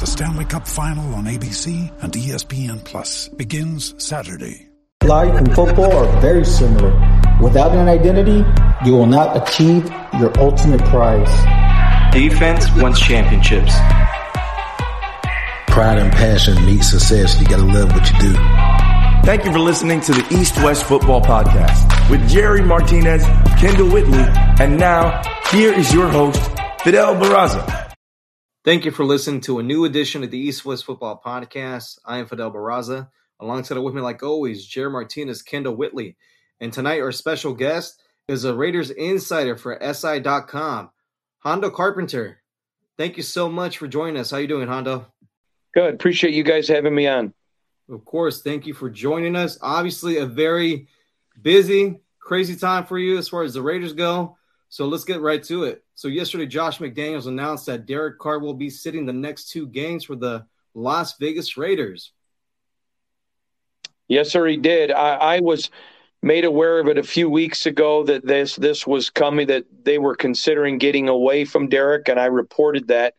The Stanley Cup Final on ABC and ESPN Plus begins Saturday. Life and football are very similar. Without an identity, you will not achieve your ultimate prize. Defense wins championships. Pride and passion meet success. You gotta love what you do. Thank you for listening to the East West Football Podcast with Jerry Martinez, Kendall Whitley, and now here is your host, Fidel Barraza. Thank you for listening to a new edition of the East West Football Podcast. I am Fidel Barraza. Alongside with me, like always, Jerry Martinez, Kendall Whitley. And tonight, our special guest is a Raiders insider for SI.com, Hondo Carpenter. Thank you so much for joining us. How you doing, Hondo? Good. Appreciate you guys having me on. Of course. Thank you for joining us. Obviously, a very busy, crazy time for you as far as the Raiders go. So let's get right to it. So yesterday, Josh McDaniels announced that Derek Carr will be sitting the next two games for the Las Vegas Raiders. Yes, sir, he did. I, I was made aware of it a few weeks ago that this this was coming that they were considering getting away from Derek, and I reported that.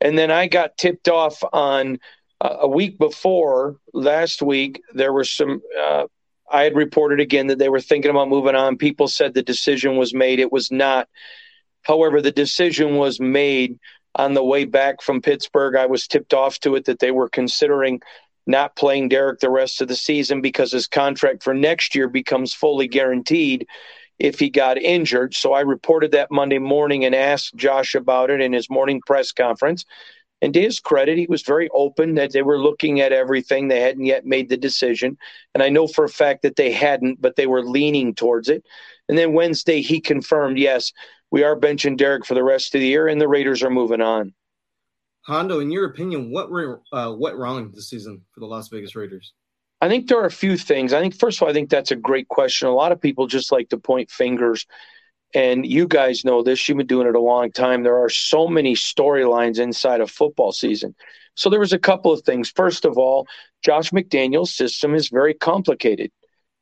And then I got tipped off on uh, a week before last week. There were some. Uh, I had reported again that they were thinking about moving on. People said the decision was made. It was not. However, the decision was made on the way back from Pittsburgh. I was tipped off to it that they were considering not playing Derek the rest of the season because his contract for next year becomes fully guaranteed if he got injured. So I reported that Monday morning and asked Josh about it in his morning press conference. And to his credit, he was very open that they were looking at everything. They hadn't yet made the decision. And I know for a fact that they hadn't, but they were leaning towards it. And then Wednesday, he confirmed, yes, we are benching Derek for the rest of the year, and the Raiders are moving on. Hondo, in your opinion, what were uh, what wrong this season for the Las Vegas Raiders? I think there are a few things. I think first of all, I think that's a great question. A lot of people just like to point fingers, and you guys know this. You've been doing it a long time. There are so many storylines inside of football season. So there was a couple of things. First of all, Josh McDaniel's system is very complicated.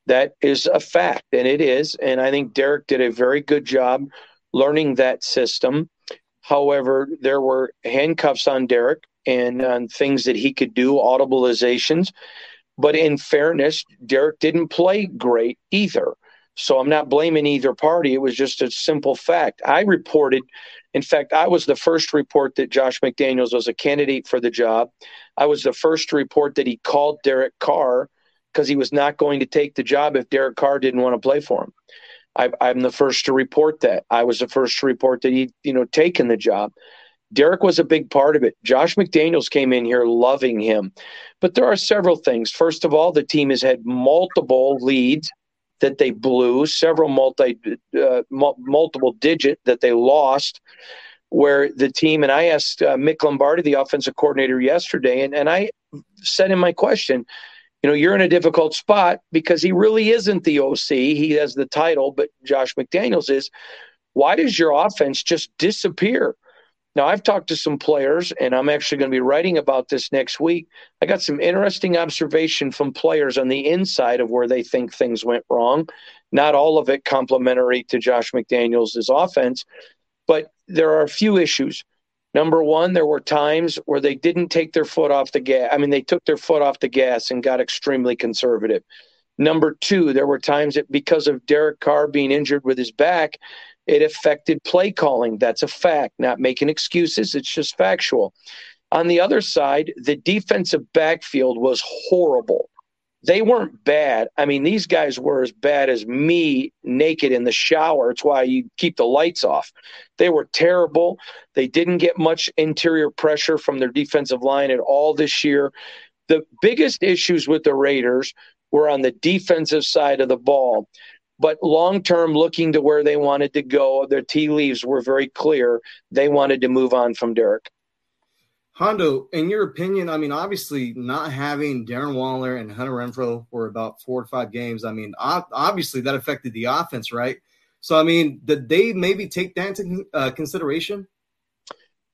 That is a fact, and it is. And I think Derek did a very good job learning that system. However, there were handcuffs on Derek and on things that he could do, audibilizations. But in fairness, Derek didn't play great either. So I'm not blaming either party. It was just a simple fact. I reported, in fact, I was the first report that Josh McDaniels was a candidate for the job. I was the first to report that he called Derek Carr because he was not going to take the job if Derek Carr didn't want to play for him. I, am the first to report that. I was the first to report that he, you know, taken the job. Derek was a big part of it. Josh McDaniels came in here loving him. But there are several things. First of all, the team has had multiple leads that they blew, several multi uh, multiple digit that they lost. Where the team and I asked uh, Mick Lombardi, the offensive coordinator, yesterday, and, and I said in my question, you know, you're in a difficult spot because he really isn't the OC. He has the title, but Josh McDaniels is. Why does your offense just disappear? Now, I've talked to some players, and I'm actually going to be writing about this next week. I got some interesting observation from players on the inside of where they think things went wrong. Not all of it complimentary to Josh McDaniels' offense, but there are a few issues. Number one, there were times where they didn't take their foot off the gas. I mean, they took their foot off the gas and got extremely conservative. Number two, there were times that because of Derek Carr being injured with his back, it affected play calling. That's a fact, not making excuses. It's just factual. On the other side, the defensive backfield was horrible. They weren't bad. I mean, these guys were as bad as me naked in the shower. It's why you keep the lights off. They were terrible. They didn't get much interior pressure from their defensive line at all this year. The biggest issues with the Raiders were on the defensive side of the ball. But long term, looking to where they wanted to go, their tea leaves were very clear. They wanted to move on from Derek. Hondo, in your opinion, I mean, obviously not having Darren Waller and Hunter Renfrow for about four or five games, I mean, obviously that affected the offense, right? So, I mean, did they maybe take that into uh, consideration?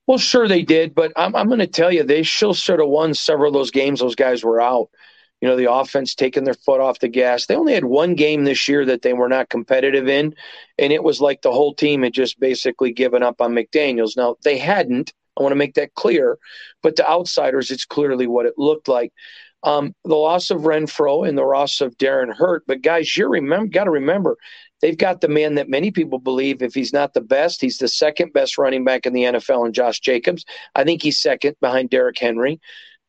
Well, sure they did, but I'm, I'm going to tell you, they still sort of won several of those games. Those guys were out. You know, the offense taking their foot off the gas. They only had one game this year that they were not competitive in, and it was like the whole team had just basically given up on McDaniels. Now, they hadn't I want to make that clear. But to outsiders, it's clearly what it looked like. Um, the loss of Renfrow and the loss of Darren hurt. But guys, you remember, got to remember, they've got the man that many people believe, if he's not the best, he's the second best running back in the NFL, and Josh Jacobs. I think he's second behind Derrick Henry.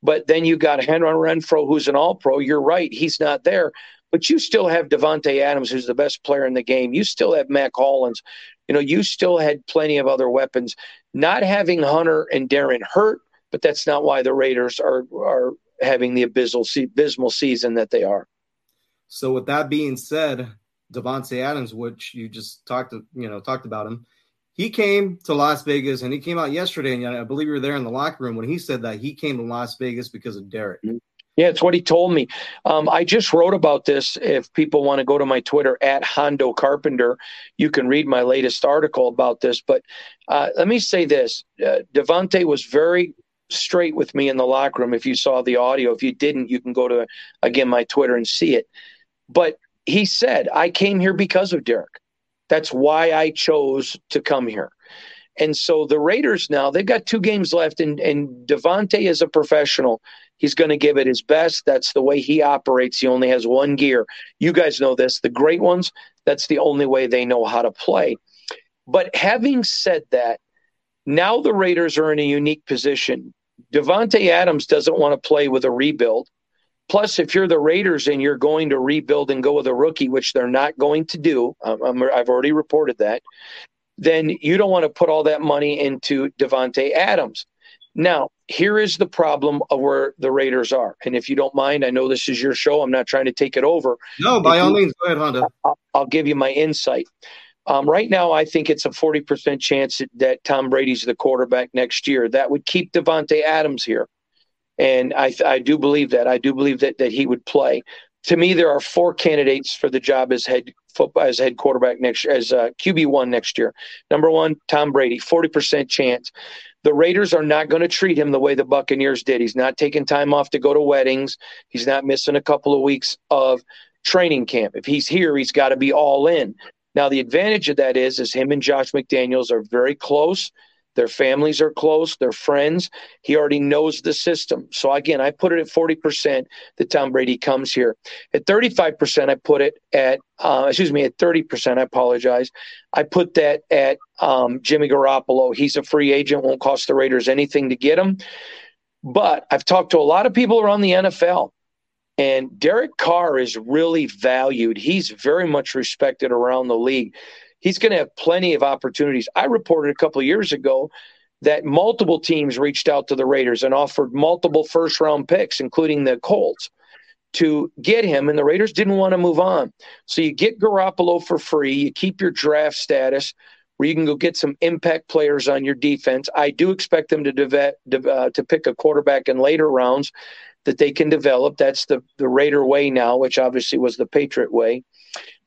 But then you got Henry Renfrow, who's an All Pro. You're right, he's not there. But you still have Davante Adams, who's the best player in the game. You still have Mack Hollins. You know, you still had plenty of other weapons. Not having Hunter and Darren hurt, but that's not why the Raiders are are having the abysmal abysmal season that they are. So, with that being said, Davante Adams, which you just talked you know talked about him, he came to Las Vegas and he came out yesterday, and I believe you were there in the locker room when he said that he came to Las Vegas because of Derek. Yeah, it's what he told me. Um, I just wrote about this. If people want to go to my Twitter at Hondo Carpenter, you can read my latest article about this. But uh, let me say this: uh, was very straight with me in the locker room. If you saw the audio, if you didn't, you can go to again my Twitter and see it. But he said, "I came here because of Derek. That's why I chose to come here." And so the Raiders now they've got two games left, and and Davante is a professional He's going to give it his best. That's the way he operates. He only has one gear. You guys know this. The great ones, that's the only way they know how to play. But having said that, now the Raiders are in a unique position. Davante Adams doesn't want to play with a rebuild. Plus, if you're the Raiders and you're going to rebuild and go with a rookie, which they're not going to do, um, I've already reported that, then you don't want to put all that money into Davante Adams. Now, here is the problem of where the Raiders are. And if you don't mind, I know this is your show. I'm not trying to take it over. No, by if all you, means, go ahead, Hondo. I'll, I'll give you my insight. Um, right now, I think it's a 40% chance that, that, Tom Brady's the quarterback next year. That would keep Davante Adams here. And I, I do believe that. I do believe that, that he would play. To me, there are four candidates for the job as head football as head quarterback next year, as uh, QB one next year. Number one, Tom Brady, 40% chance the Raiders are not going to treat him the way the Buccaneers did. He's not taking time off to go to weddings. He's not missing a couple of weeks of training camp. If he's here, he's got to be all in. Now, the advantage of that is, is him and Josh McDaniels are very close. Their families are close, they're friends. He already knows the system. So again, I put it at 40% that Tom Brady comes here. At 35%, I put it at, uh, excuse me, at 30%, I apologize. I put that at um, Jimmy Garoppolo. He's a free agent, won't cost the Raiders anything to get him. But I've talked to a lot of people around the NFL, and Derek Carr is really valued. He's very much respected around the league he's going to have plenty of opportunities. I reported a couple years ago that multiple teams reached out to the Raiders and offered multiple first round picks, including the Colts, to get him, and the Raiders didn't want to move on. So you get Garoppolo for free, you keep your draft status. Where you can go get some impact players on your defense. I do expect them to de- uh, to pick a quarterback in later rounds that they can develop. That's the the Raider way now, which obviously was the Patriot way.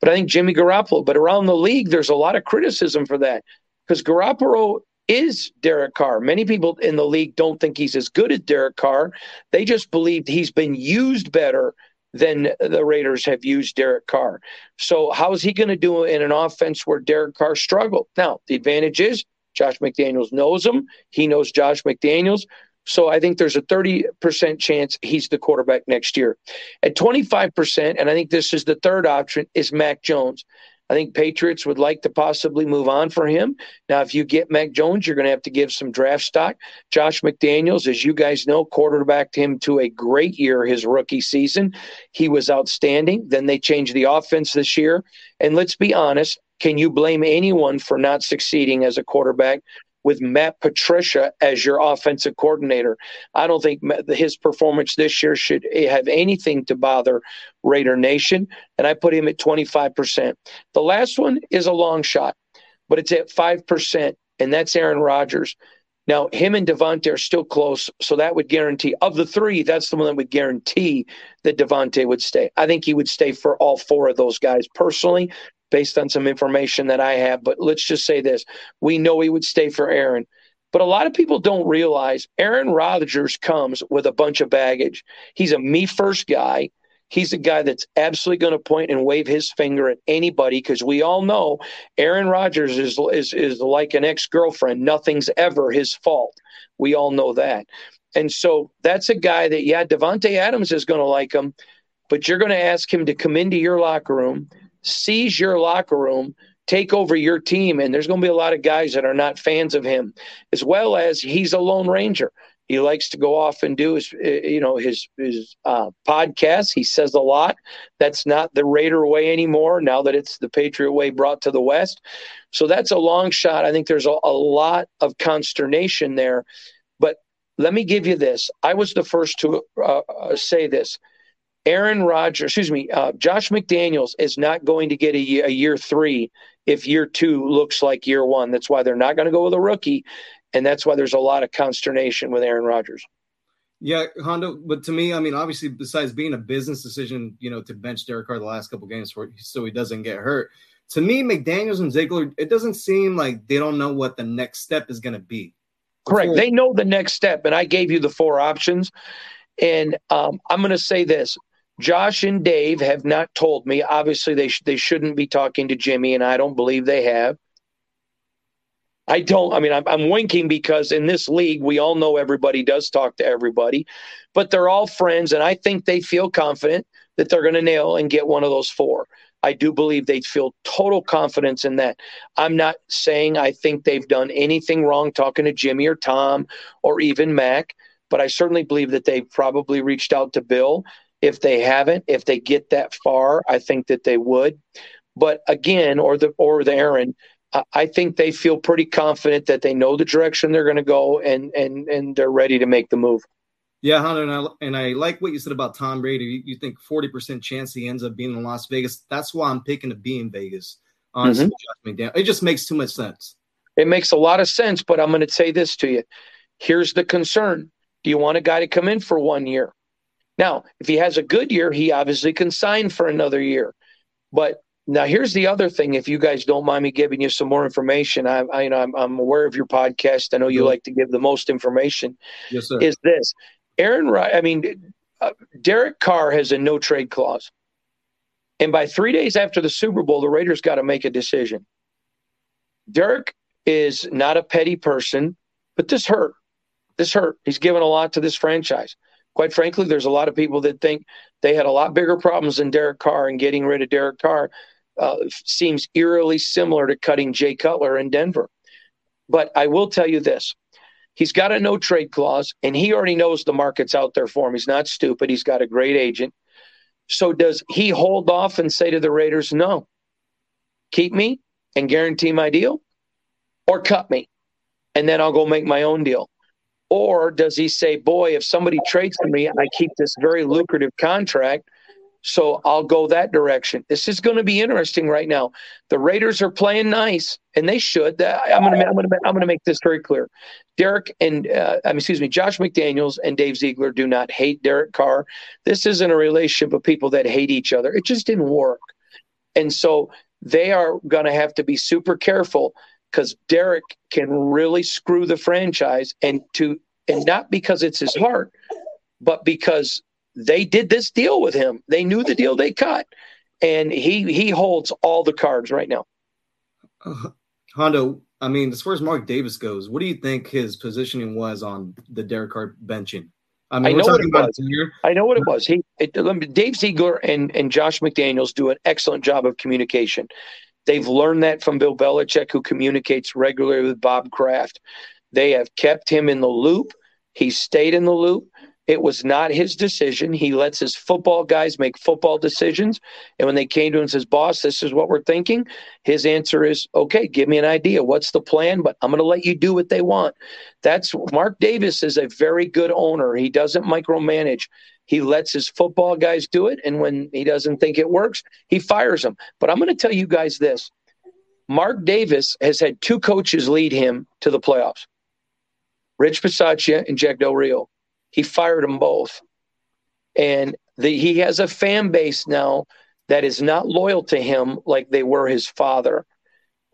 But I think Jimmy Garoppolo, but around the league, there's a lot of criticism for that because Garoppolo is Derek Carr. Many people in the league don't think he's as good as Derek Carr. They just believe he's been used better than the Raiders have used Derek Carr. So how is he going to do in an offense where Derek Carr struggled? Now, the advantage is Josh McDaniels knows him. He knows Josh McDaniels. So I think there's a 30% chance he's the quarterback next year. At 25%, and I think this is the third option, is Mac Jones. I think Patriots would like to possibly move on for him. Now, if you get Mac Jones, you're going to have to give some draft stock. Josh McDaniels, as you guys know, quarterbacked him to a great year his rookie season. He was outstanding. Then they changed the offense this year. And let's be honest, can you blame anyone for not succeeding as a quarterback with Matt Patricia as your offensive coordinator. I don't think his performance this year should have anything to bother Raider Nation, and I put him at 25%. The last one is a long shot, but it's at 5%, and that's Aaron Rodgers. Now, him and Davante are still close, so that would guarantee of the three, that's the one that would guarantee that Davante would stay. I think he would stay for all four of those guys personally, based on some information that I have. But let's just say this: we know he would stay for Aaron. But a lot of people don't realize Aaron Rodgers comes with a bunch of baggage. He's a me first guy. He's a guy that's absolutely going to point and wave his finger at anybody because we all know Aaron Rodgers is, is, is like an ex girlfriend. Nothing's ever his fault. We all know that. And so that's a guy that, yeah, Davante Adams is going to like him, but you're going to ask him to come into your locker room, seize your locker room, take over your team. And there's going to be a lot of guys that are not fans of him, as well as he's a Lone Ranger. He likes to go off and do his, eh, you know, his his uh, podcasts. He says a lot. That's not the Raider way anymore. Now that it's the Patriot way brought to the West, so that's a long shot. I think there's a, a lot of consternation there. But let me give you this. I was the first to uh, uh say this. Aaron Rodgers, excuse me, uh, Josh McDaniels is not going to get a year, a year three if year two looks like year one. That's why they're not going to go with a rookie and that's why there's a lot of consternation with Aaron Rodgers. Yeah, Hondo. But to me, I mean, obviously, besides being a business decision, you know, to bench Derek Carr the last couple games for so he doesn't get hurt. To me, McDaniel's and Ziegler, it doesn't seem like they don't know what the next step is going to be. Correct. They know the next step, and I gave you the four options. And um, I'm going to say this: Josh and Dave have not told me. Obviously, they sh- they shouldn't be talking to Jimmy, and I don't believe they have. I don't, I mean, I'm, I'm winking because in this league, we all know everybody does talk to everybody, but they're all friends. And I think they feel confident that they're going to nail and get one of those four. I do believe they feel total confidence in that. I'm not saying I think they've done anything wrong talking to Jimmy or Tom or even Mac, but I certainly believe that they've probably reached out to Bill. If they haven't, if they get that far, I think that they would. But again, or the or the Aaron, I think they feel pretty confident that they know the direction they're going to go and and and they're ready to make the move. Yeah, Hunter, and I, and I like what you said about Tom Brady. You, you think forty percent chance he ends up being in Las Vegas? That's why I'm picking to be in Vegas. Honestly, mm-hmm. it just makes too much sense. It makes a lot of sense, but I'm going to say this to you. Here's the concern: Do you want a guy to come in for one year? Now, if he has a good year, he obviously can sign for another year. But now, here's the other thing. If you guys don't mind me giving you some more information, I, I you know, I'm, I'm, aware of your podcast. I know you like to give the most information. Yes, sir. Is this Aaron? I mean, uh, Derek Carr has a no trade clause, and by three days after the Super Bowl, the Raiders got to make a decision. Derek is not a petty person, but this hurt. This hurt. He's given a lot to this franchise. Quite frankly, there's a lot of people that think they had a lot bigger problems than Derek Carr, and getting rid of Derek Carr uh, seems eerily similar to cutting Jay Cutler in Denver. But I will tell you this he's got a no trade clause, and he already knows the market's out there for him. He's not stupid, he's got a great agent. So, does he hold off and say to the Raiders, no, keep me and guarantee my deal, or cut me, and then I'll go make my own deal? Or does he say, boy, if somebody trades for me, I keep this very lucrative contract so I'll go that direction. This is going to be interesting right now. The Raiders are playing nice, and they should. I'm going to I'm going to I'm going to make this very clear. Derek and uh, I mean, excuse me, Josh McDaniels and Dave Ziegler do not hate Derek Carr. This isn't a relationship of people that hate each other. It just didn't work, and so they are going to have to be super careful because Derek can really screw the franchise, and to and not because it's his heart, but because they did this deal with him. They knew the deal they cut, and he he holds all the cards right now. Uh, Hondo, I mean, as far as Mark Davis goes, what do you think his positioning was on the Derek Carr benching? I mean, I know what it was. I know what it was. He, it, Dave Ziegler and and Josh McDaniels do an excellent job of communication. They've learned that from Bill Belichick, who communicates regularly with Bob Kraft. They have kept him in the loop. He stayed in the loop. It was not his decision. He lets his football guys make football decisions. And when they came to him and says, boss, this is what we're thinking, his answer is, okay, give me an idea. What's the plan? But I'm going to let you do what they want. That's Mark Davis is a very good owner. He doesn't micromanage. He lets his football guys do it. And when he doesn't think it works, he fires them. But I'm going to tell you guys this Mark Davis has had two coaches lead him to the playoffs. Rich Bisaccia and Jack Del Rio. He fired them both. And the, he has a fan base now that is not loyal to him like they were his father.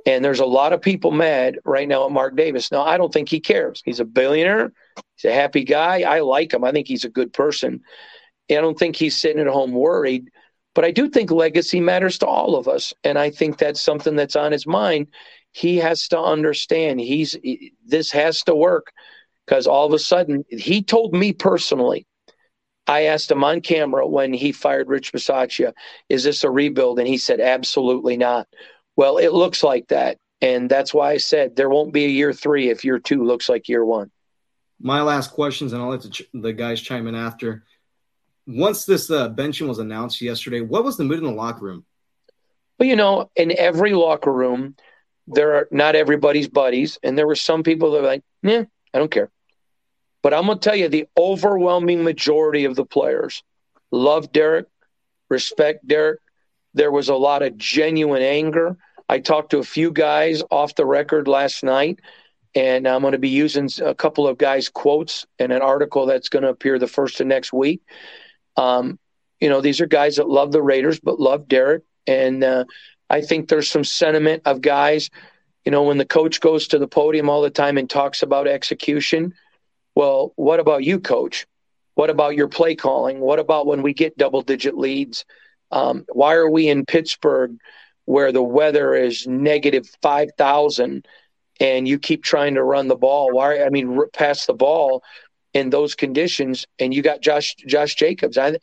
And there's a lot of people mad right now at Mark Davis. Now, I don't think he cares. He's a billionaire. He's a happy guy. I like him. I think he's a good person. And I don't think he's sitting at home worried. But I do think legacy matters to all of us. And I think that's something that's on his mind. He has to understand he's this has to work because all of a sudden he told me personally. I asked him on camera when he fired Rich Bisaccia, is this a rebuild? And he said, absolutely not. Well, it looks like that. And that's why I said there won't be a year three if year two looks like year one. My last questions, and I'll let the, ch- the guys chime in after once this uh, benching was announced yesterday, what was the mood in the locker room? Well, you know, in every locker room, there are not everybody's buddies, and there were some people that were like, "Yeah, I don't care." But I'm gonna tell you, the overwhelming majority of the players love Derek, respect Derek. There was a lot of genuine anger. I talked to a few guys off the record last night, and I'm going to be using a couple of guys' quotes in an article that's going to appear the first of next week. Um, you know, these are guys that love the Raiders but love Derek, and uh, I think there's some sentiment of guys. You know, when the coach goes to the podium all the time and talks about execution, well, what about you, coach? What about your play calling? What about when we get double digit leads? Um, why are we in Pittsburgh where the weather is negative 5,000 and you keep trying to run the ball? Why, I mean, pass the ball in those conditions, and you got Josh Josh Jacobs. I,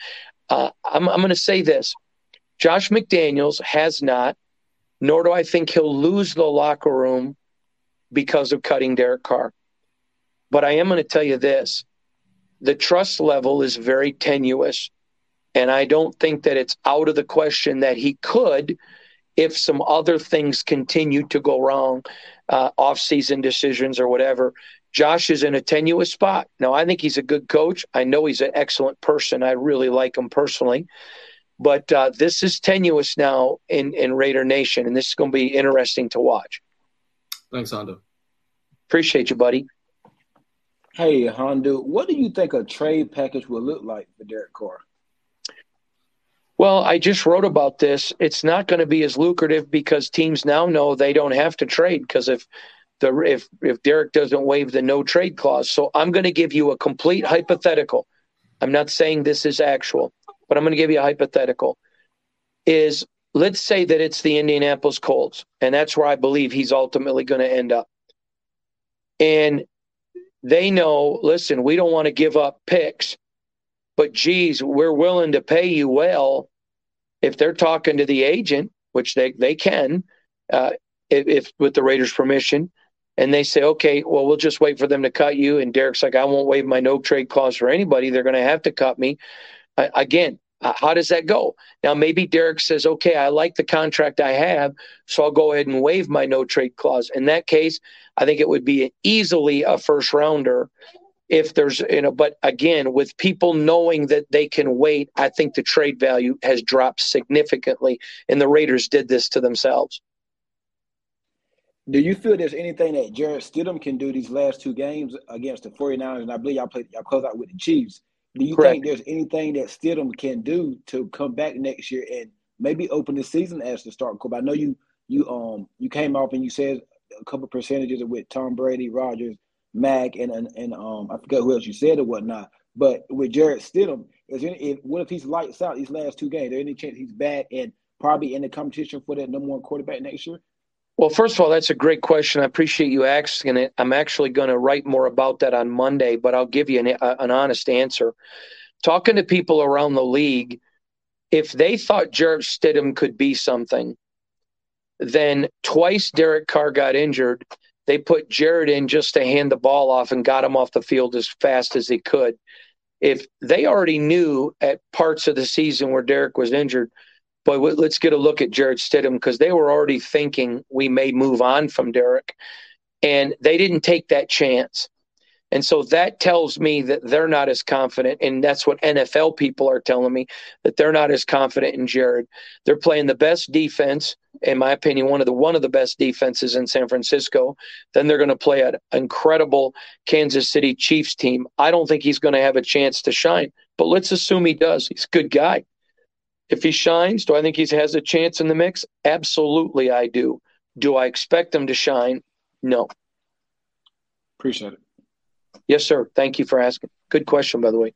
uh, I'm I'm going to say this: Josh McDaniels has not, nor do I think he'll lose the locker room because of cutting Derek Carr. But I am going to tell you this: the trust level is very tenuous, and I don't think that it's out of the question that he could if some other things continue to go wrong, uh, off-season decisions or whatever, Josh is in a tenuous spot. Now, I think he's a good coach. I know he's an excellent person. I really like him personally. But uh, this is tenuous now in, in Raider Nation, and this is going to be interesting to watch. Thanks, Hondo. Appreciate you, buddy. Hey, Hondo, what do you think a trade package will look like for Derek Carr? Well, I just wrote about this. It's not going to be as lucrative because teams now know they don't have to trade because if the if if Derek doesn't waive the no trade clause. So I'm going to give you a complete hypothetical. I'm not saying this is actual, but I'm going to give you a hypothetical. Is let's say that it's the Indianapolis Colts, and that's where I believe he's ultimately going to end up. And they know, listen, we don't want to give up picks, but geez, we're willing to pay you well if they're talking to the agent, which they they can, uh, if, if with the Raiders' permission and they say, okay, well, we'll just wait for them to cut you. And Derek's like, I won't waive my no trade clause for anybody. They're going to have to cut me. Uh, again, how does that go? Now, maybe Derek says, okay, I like the contract I have, so I'll go ahead and waive my no trade clause. In that case, I think it would be easily a first rounder if there's, you know, but again, with people knowing that they can wait, I think the trade value has dropped significantly, and the Raiders did this to themselves. Do you feel there's anything that Jarrett Stidham can do these last two games against the 49ers? And I believe y'all played y'all close out with the Chiefs. Do you Correct. think there's anything that Stidham can do to come back next year and maybe open the season as the start? Because I know you you um you came off and you said a couple percentages with Tom Brady, Rodgers, Mac, and and, and um I forget who else you said or whatnot. But with Jarrett Stidham, is there any, if, what if he's lights out these last two games? There any chance he's back and probably in the competition for that number one quarterback next year? Well, first of all, that's a great question. I appreciate you asking it. I'm actually going to write more about that on Monday, but I'll give you an, an honest answer. Talking to people around the league, if they thought Jarrett Stidham could be something, then twice Derek Carr got injured. They put Jarrett in just to hand the ball off and got him off the field as fast as they could. If they already knew at parts of the season where Derek was injured, but let's get a look at Jarrett Stidham because they were already thinking we may move on from Derek, and they didn't take that chance. And so that tells me that they're not as confident, and that's what NFL people are telling me that they're not as confident in Jarrett. They're playing the best defense in my opinion, one of the one of the best defenses in San Francisco. Then they're going to play an incredible Kansas City Chiefs team. I don't think he's going to have a chance to shine, but let's assume he does. He's a good guy. If he shines, do I think he has a chance in the mix? Absolutely, I do. Do I expect him to shine? No. Appreciate it. Yes, sir. Thank you for asking. Good question, by the way.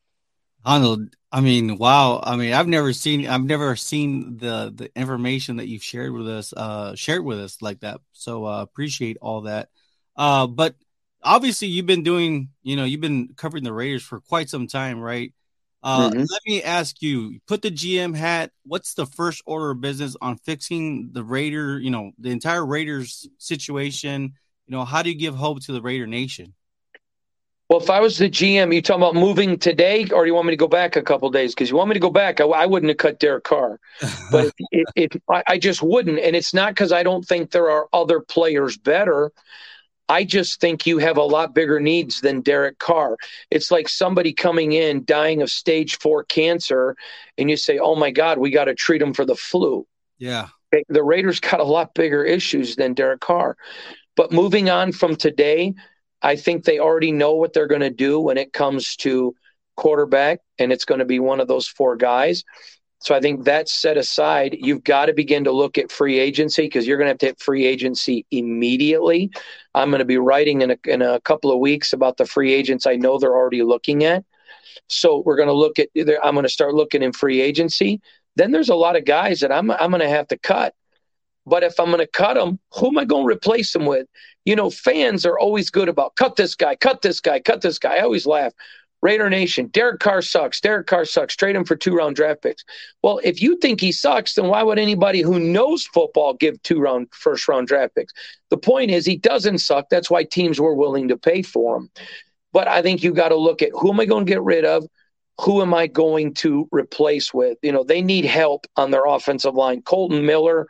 Arnold, I mean, wow. I mean, I've never seen I've never seen the the information that you've shared with us uh shared with us like that. So uh appreciate all that. Uh but obviously you've been doing, you know, you've been covering the Raiders for quite some time, right? Uh mm-hmm. let me ask you, put the GM hat, what's the first order of business on fixing the Raider, you know, the entire Raiders situation? You know, how do you give hope to the Raider Nation? Well, if I was the GM, you talking about moving today, or do you want me to go back a couple days? Because you want me to go back, I, I, wouldn't have cut Derek Carr, but it, it, I, I just wouldn't. And it's not because I don't think there are other players better. I just think you have a lot bigger needs than Derek Carr. It's like somebody coming in dying of stage four cancer, and you say, "Oh my God, we got to treat him for the flu." Yeah, the Raiders got a lot bigger issues than Derek Carr. But moving on from today, I think they already know what they're going to do when it comes to quarterback, and it's going to be one of those four guys. So I think that's set aside. You've got to begin to look at free agency because you're going to have to hit free agency immediately. I'm going to be writing in a, in a couple of weeks about the free agents I know they're already looking at. So we're going to look at. I'm going to start looking in free agency. Then there's a lot of guys that I'm I'm going to have to cut. But if I'm going to cut them, who am I going to replace them with? You know, fans are always good about cut this guy, cut this guy, cut this guy. I always laugh. Raider Nation, Derek Carr sucks. Derek Carr sucks. Trade him for two round draft picks. Well, if you think he sucks, then why would anybody who knows football give two round first round draft picks? The point is he doesn't suck. That's why teams were willing to pay for him. But I think you got to look at who am I going to get rid of? Who am I going to replace with? You know, they need help on their offensive line. Colton Miller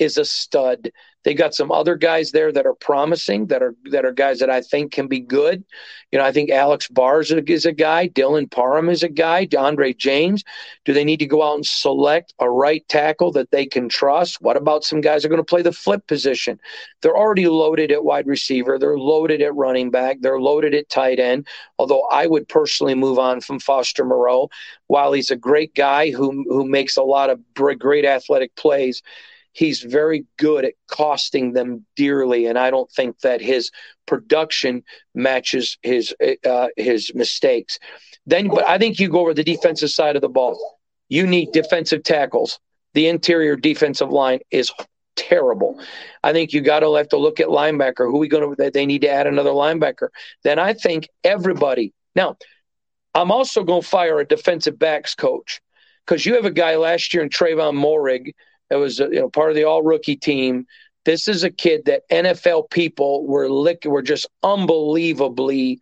is a stud. They got some other guys there that are promising, that are that are guys that I think can be good. You know, I think Alex Bars is a guy, Dylan Parham is a guy, Andre James. Do they need to go out and select a right tackle that they can trust? What about some guys that are going to play the flip position? They're already loaded at wide receiver. They're loaded at running back. They're loaded at tight end. Although I would personally move on from Foster Moreau, while he's a great guy who who makes a lot of great athletic plays he's very good at costing them dearly, and I don't think that his production matches his uh, his mistakes. Then, but I think you go over the defensive side of the ball. You need defensive tackles. The interior defensive line is terrible. I think you got to have to look at linebacker. Who we going to? They need to add another linebacker. Then I think everybody. Now, I'm also going to fire a defensive backs coach because you have a guy last year in Trevon Moehrig that was uh, you know part of the all rookie team. This is a kid that NFL people were lick were just unbelievably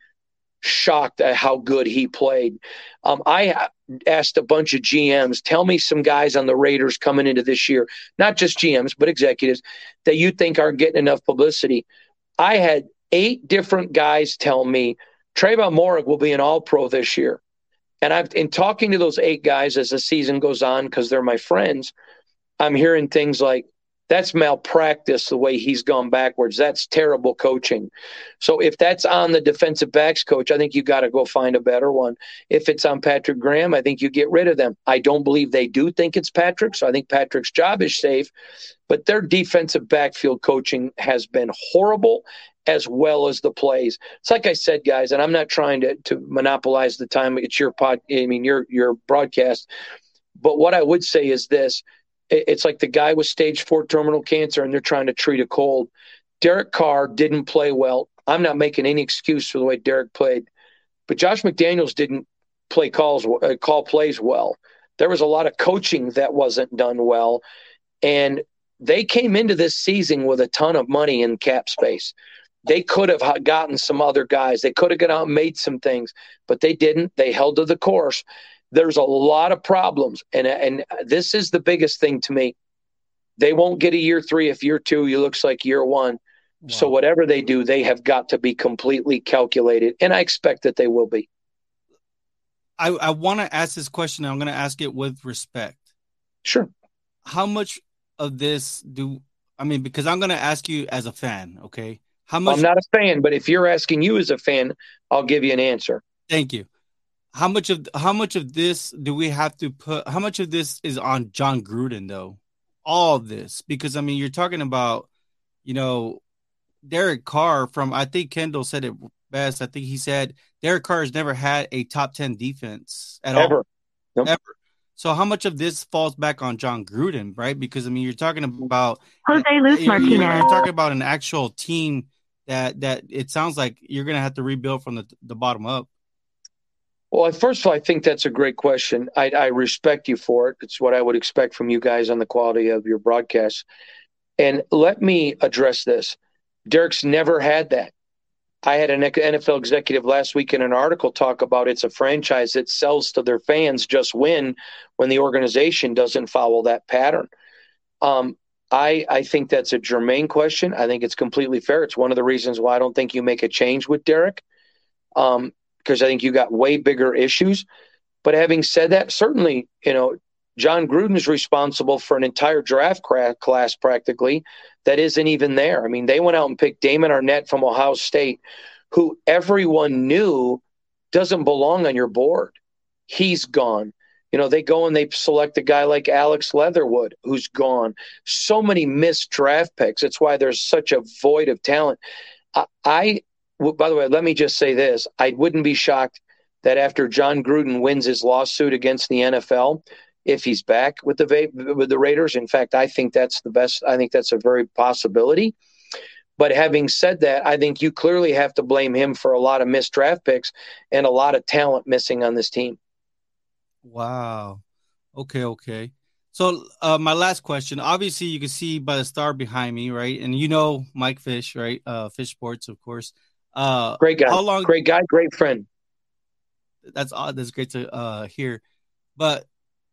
shocked at how good he played. Um, I asked a bunch of GMs, tell me some guys on the Raiders coming into this year, not just GMs, but executives that you think aren't getting enough publicity. I had eight different guys tell me Trevon Moehrig will be an all pro this year. And I've in talking to those eight guys as the season goes on, because they're my friends, I'm hearing things like, that's malpractice the way he's gone backwards. That's terrible coaching. So if that's on the defensive backs coach, I think you got to go find a better one. If it's on Patrick Graham, I think you get rid of them. I don't believe they do think it's Patrick, so I think Patrick's job is safe. But their defensive backfield coaching has been horrible as well as the plays. It's like I said, guys, and I'm not trying to, to monopolize the time. It's your pod, I mean your your broadcast. But what I would say is this it's like the guy with stage four terminal cancer and they're trying to treat a cold. Derek Carr didn't play well. I'm not making any excuse for the way Derek played, but Josh McDaniels didn't play calls uh, call plays well. There was a lot of coaching that wasn't done well, and they came into this season with a ton of money in cap space. They could have gotten some other guys. They could have got out and made some things, but they didn't. They held to the course there's a lot of problems, and and this is the biggest thing to me. They won't get a year three if year two you looks like year one. Wow. So whatever they do, they have got to be completely calculated, and I expect that they will be. I, I want to ask this question. I'm going to ask it with respect. Sure. How much of this do I mean, because I'm going to ask you as a fan, okay? How much? I'm not a fan, but if you're asking you as a fan, I'll give you an answer. Thank you. How much of how much of this do we have to put? How much of this is on Jon Gruden though? All of this, because I mean, you're talking about, you know, Derek Carr from I think Kendall said it best. I think he said Derek Carr has never had a top ten defense at Ever. all. Nope. Ever. So how much of this falls back on Jon Gruden, right? Because I mean, you're talking about Jose Luis you're, Martinez. you're talking about an actual team that that it sounds like you're gonna have to rebuild from the the bottom up. Well, first of all, I think that's a great question. I, I respect you for it. It's what I would expect from you guys on the quality of your broadcast. And let me address this. Derek's never had that. I had an NFL executive last week in an article talk about it's a franchise that sells to their fans just win when the organization doesn't follow that pattern. Um, I, I think that's a germane question. I think it's completely fair. It's one of the reasons why I don't think you make a change with Derek, um, because I think you got way bigger issues. But having said that, certainly, you know, Jon Gruden is responsible for an entire draft class practically that isn't even there. I mean, they went out and picked Damon Arnette from Ohio State, who everyone knew doesn't belong on your board. He's gone. You know, they go and they select a guy like Alex Leatherwood, who's gone. So many missed draft picks. It's why there's such a void of talent. I by the way, let me just say this: I wouldn't be shocked that after Jon Gruden wins his lawsuit against the NFL, if he's back with the with the Raiders. In fact, I think that's the best. I think that's a very possibility. But having said that, I think you clearly have to blame him for a lot of missed draft picks and a lot of talent missing on this team. Wow. Okay, okay. So uh, my last question, obviously you can see by the star behind me, right? And you know Mike Fish, right? Uh, Fish Sports, of course. Uh, great guy. How long? Great guy. Great friend. That's odd. That's great to uh, hear. But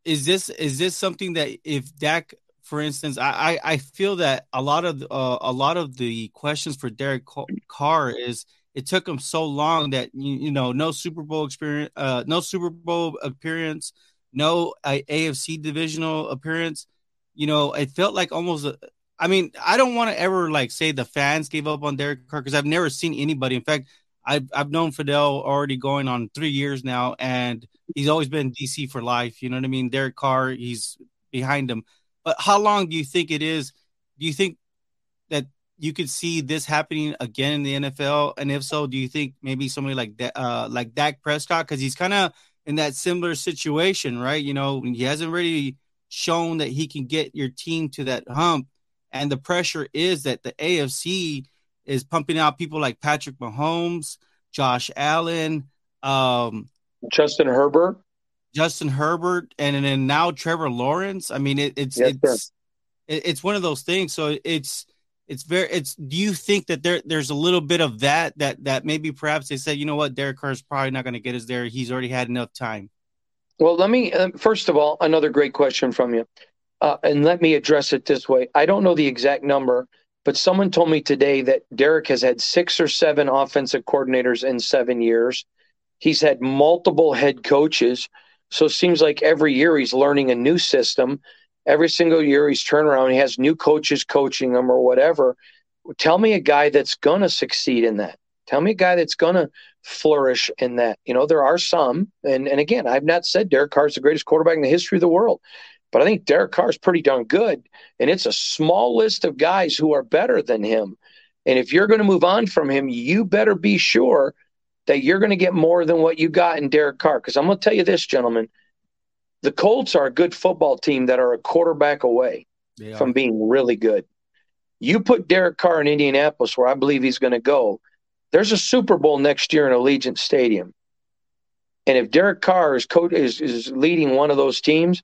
is this is this something that if Dak, for instance, I I, I feel that a lot of uh, a lot of the questions for Derek Carr is it took him so long that you, you know no Super Bowl experience, uh, no Super Bowl appearance, no uh, AFC divisional appearance. You know, it felt like almost. A, I mean, I don't want to ever like say the fans gave up on Derek Carr because I've never seen anybody. In fact, I've I've known Fidel already going on three years now, and he's always been DC for life. You know what I mean? Derek Carr, he's behind him. But how long do you think it is? Do you think that you could see this happening again in the NFL? And if so, do you think maybe somebody like that, uh, like Dak Prescott, because he's kind of in that similar situation, right? You know, he hasn't really shown that he can get your team to that hump, and the pressure is that the AFC is pumping out people like Patrick Mahomes, Josh Allen, um, Justin Herbert, Justin Herbert, and, and then now Trevor Lawrence. I mean, it, it's yes, it's it, it's one of those things. So it's it's very it's. Do you think that there there's a little bit of that that that maybe perhaps they said, you know what, Derek Carr is probably not going to get us there. He's already had enough time. Well, let me uh, first of all another great question from you, uh, and let me address it this way. I don't know the exact number, but someone told me today that Derek has had six or seven offensive coordinators in seven years. He's had multiple head coaches. So it seems like every year he's learning a new system. Every single year he's turned around, he has new coaches coaching him or whatever. Tell me a guy that's going to succeed in that. Tell me a guy that's going to flourish in that. You know, there are some. And, and again, I've not said Derek Carr is the greatest quarterback in the history of the world, but I think Derek Carr is pretty darn good. And it's a small list of guys who are better than him. And if you're going to move on from him, you better be sure that you're going to get more than what you got in Derek Carr. Because I'm going to tell you this, gentlemen, the Colts are a good football team that are a quarterback away from being really good. You put Derek Carr in Indianapolis, where I believe he's going to go. There's a Super Bowl next year in Allegiant Stadium, and if Derek Carr is, co- is is leading one of those teams,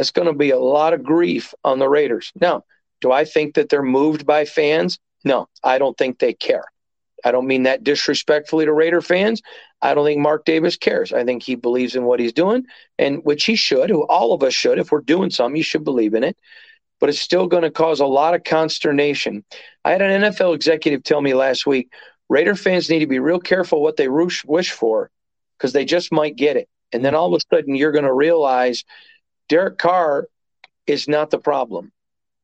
that's going to be a lot of grief on the Raiders. Now, do I think that they're moved by fans? No, I don't think they care. I don't mean that disrespectfully to Raider fans. I don't think Mark Davis cares. I think he believes in what he's doing, and which he should. Who all of us should. If we're doing something, you should believe in it. But it's still going to cause a lot of consternation. I had an NFL executive tell me last week Raider fans need to be real careful what they wish for because they just might get it. And then all of a sudden, you're going to realize Derek Carr is not the problem.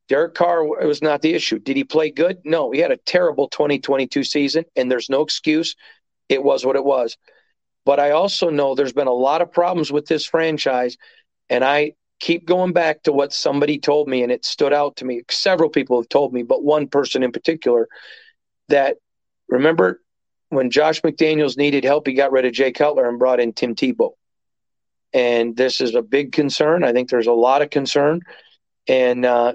Derek Carr was not the issue. Did he play good? No, he had a terrible 2022 season, and there's no excuse. It was what it was. But I also know there's been a lot of problems with this franchise, and I keep going back to what somebody told me, and it stood out to me. Several people have told me, but one person in particular that remember when Josh McDaniels needed help, he got rid of Jay Cutler and brought in Tim Tebow. And this is a big concern. I think there's a lot of concern. And uh,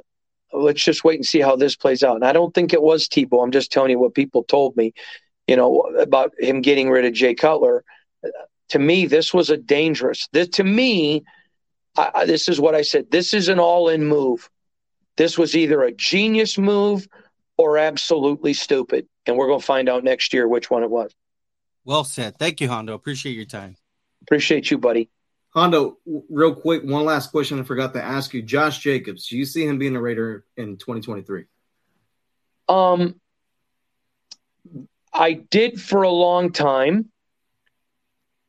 let's just wait and see how this plays out. And I don't think it was Tebow. I'm just telling you what people told me, you know, about him getting rid of Jay Cutler. To me, this was a dangerous. This, to me, I, this is what I said. This is an all-in move. This was either a genius move or absolutely stupid, and we're going to find out next year which one it was. Well said. Thank you, Hondo. Appreciate your time. Appreciate you, buddy. Hondo, real quick, one last question I forgot to ask you. Josh Jacobs, do you see him being a Raider in 2023? Um, I did for a long time.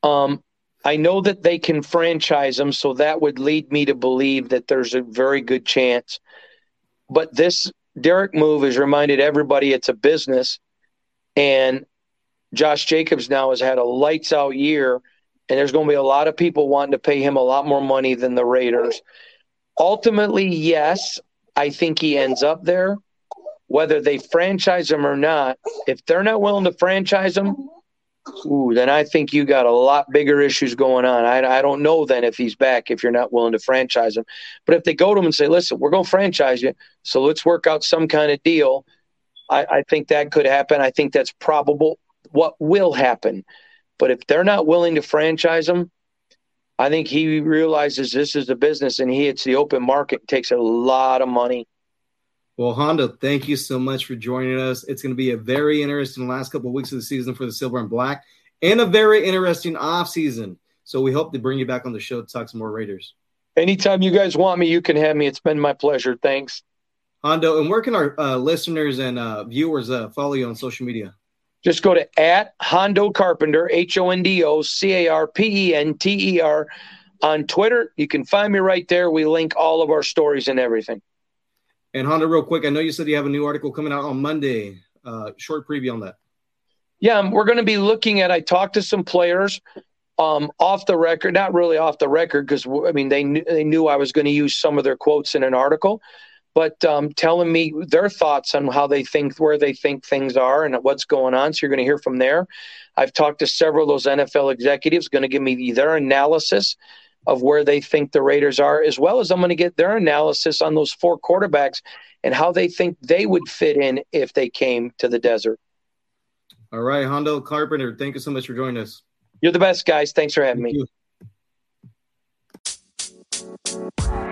Um, I know that they can franchise him, so that would lead me to believe that there's a very good chance. But this Derek move has reminded everybody it's a business, and Josh Jacobs now has had a lights out year and there's going to be a lot of people wanting to pay him a lot more money than the Raiders. Ultimately, yes, I think he ends up there. Whether they franchise him or not, if they're not willing to franchise him, ooh, then I think you got a lot bigger issues going on. I, I don't know then if he's back if you're not willing to franchise him. But if they go to him and say, listen, we're going to franchise you, so let's work out some kind of deal, I, I think that could happen. I think that's probable. What will happen? But if they're not willing to franchise him, I think he realizes this is a business and he hits the open market, takes a lot of money. Well, Hondo, thank you so much for joining us. It's going to be a very interesting last couple of weeks of the season for the Silver and Black and a very interesting off season. So we hope to bring you back on the show to talk some more Raiders. Anytime you guys want me, you can have me. It's been my pleasure. Thanks. Hondo, and where can our uh, listeners and uh, viewers uh, follow you on social media? Just go to at Hondo Carpenter, H O N D O C A R P E N T E R on Twitter. You can find me right there. We link all of our stories and everything. And Hondo, real quick, I know you said you have a new article coming out on Monday. Uh, short preview on that. Yeah, um, we're going to be looking at. I talked to some players um, off the record, not really off the record, because I mean they knew, they knew I was going to use some of their quotes in an article but um, telling me their thoughts on how they think, where they think things are, and what's going on. So you're going to hear from there. I've talked to several of those NFL executives, going to give me their analysis of where they think the Raiders are, as well as I'm going to get their analysis on those four quarterbacks and how they think they would fit in if they came to the desert. All right, Hondo Carpenter, thank you so much for joining us. You're the best, guys. Thanks for having thank me. You.